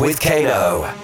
with Kano.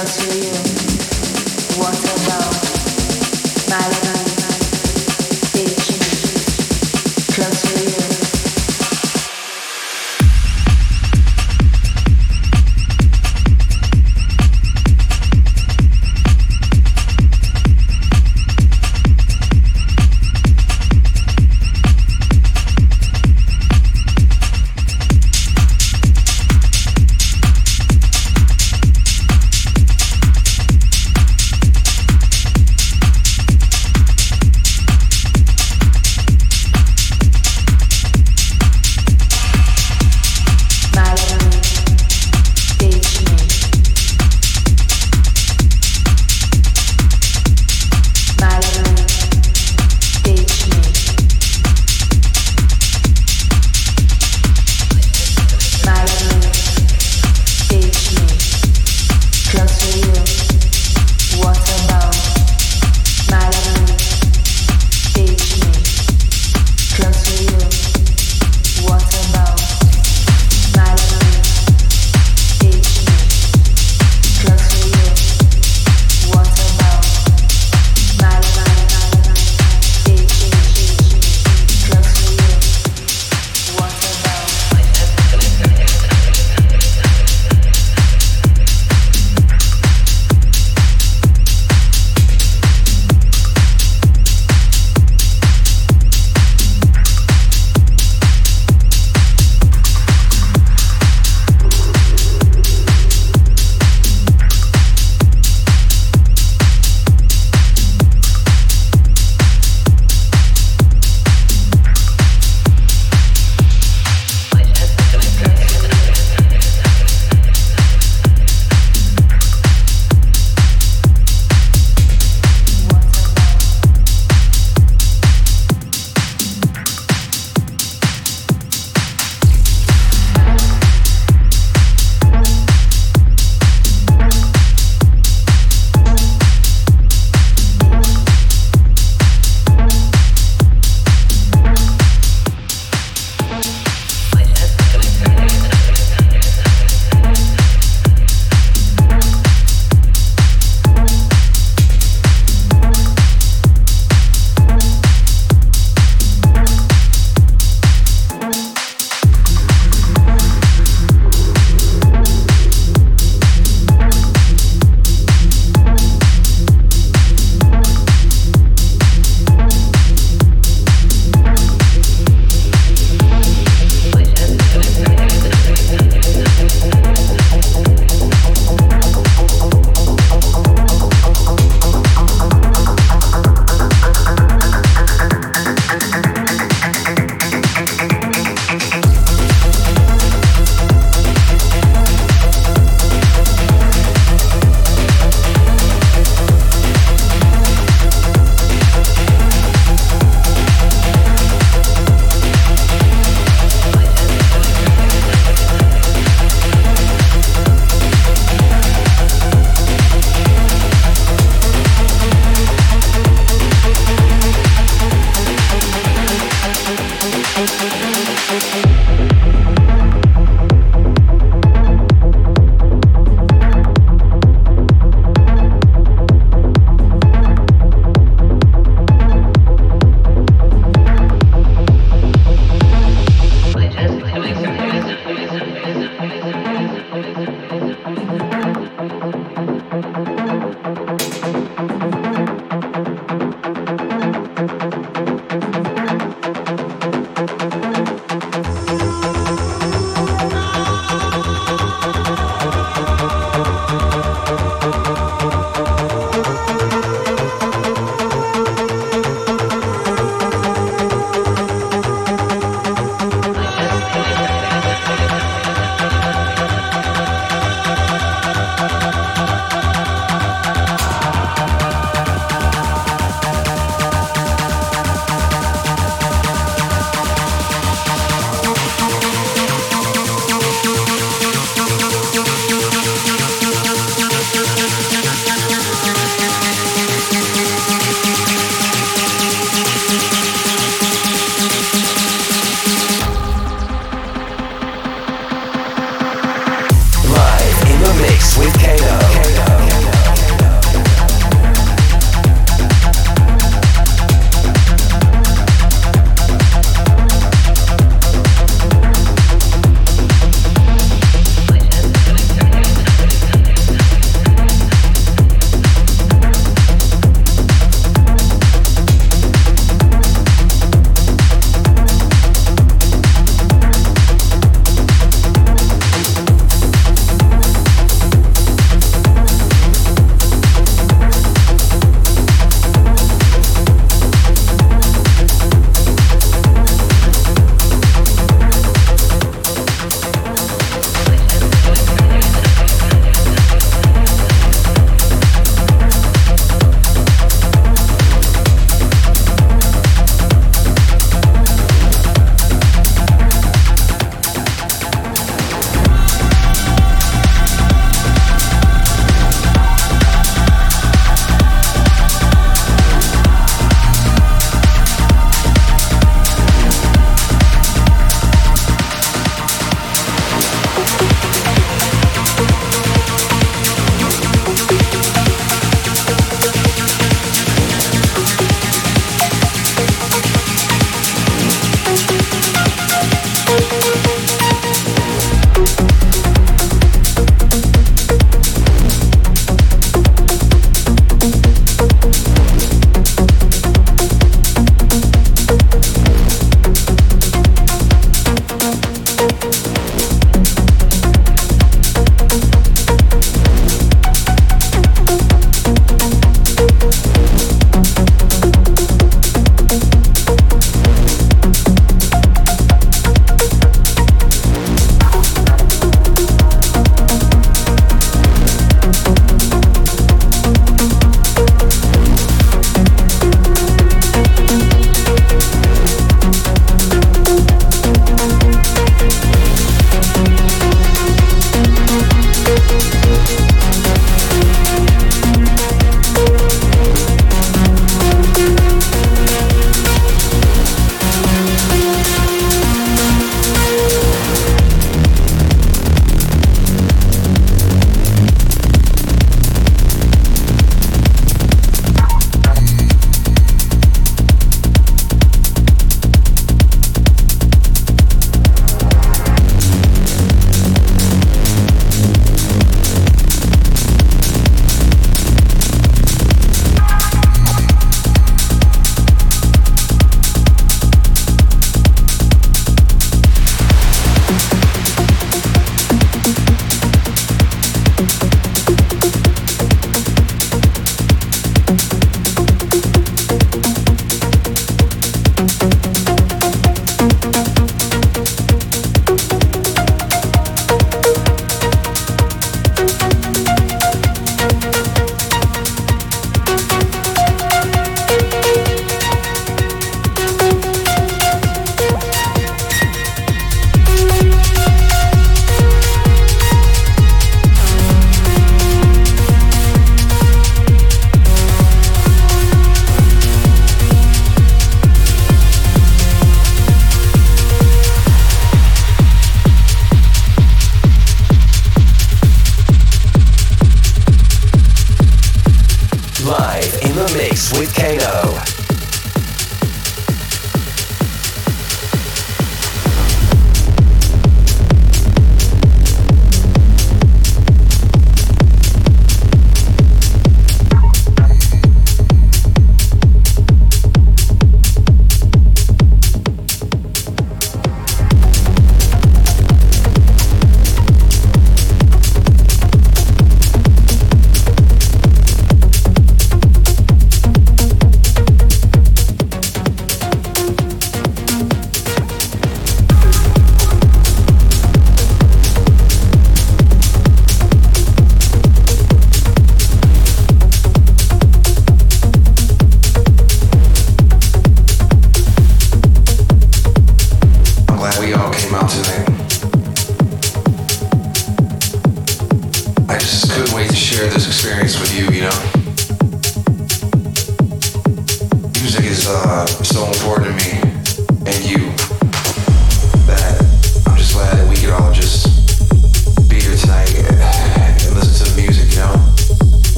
close for you.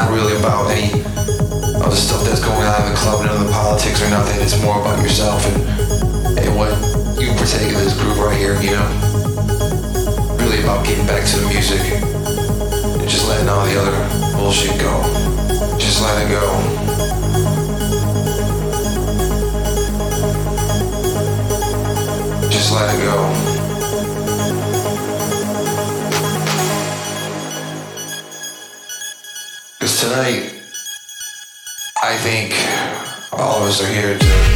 not really about any of the stuff that's going on in the club, none of the politics or nothing. It's more about yourself and, and what you partake of this group right here, you know? Really about getting back to the music and just letting all the other bullshit go. Just let it go. Just let it go. tonight, I think all of us are here to.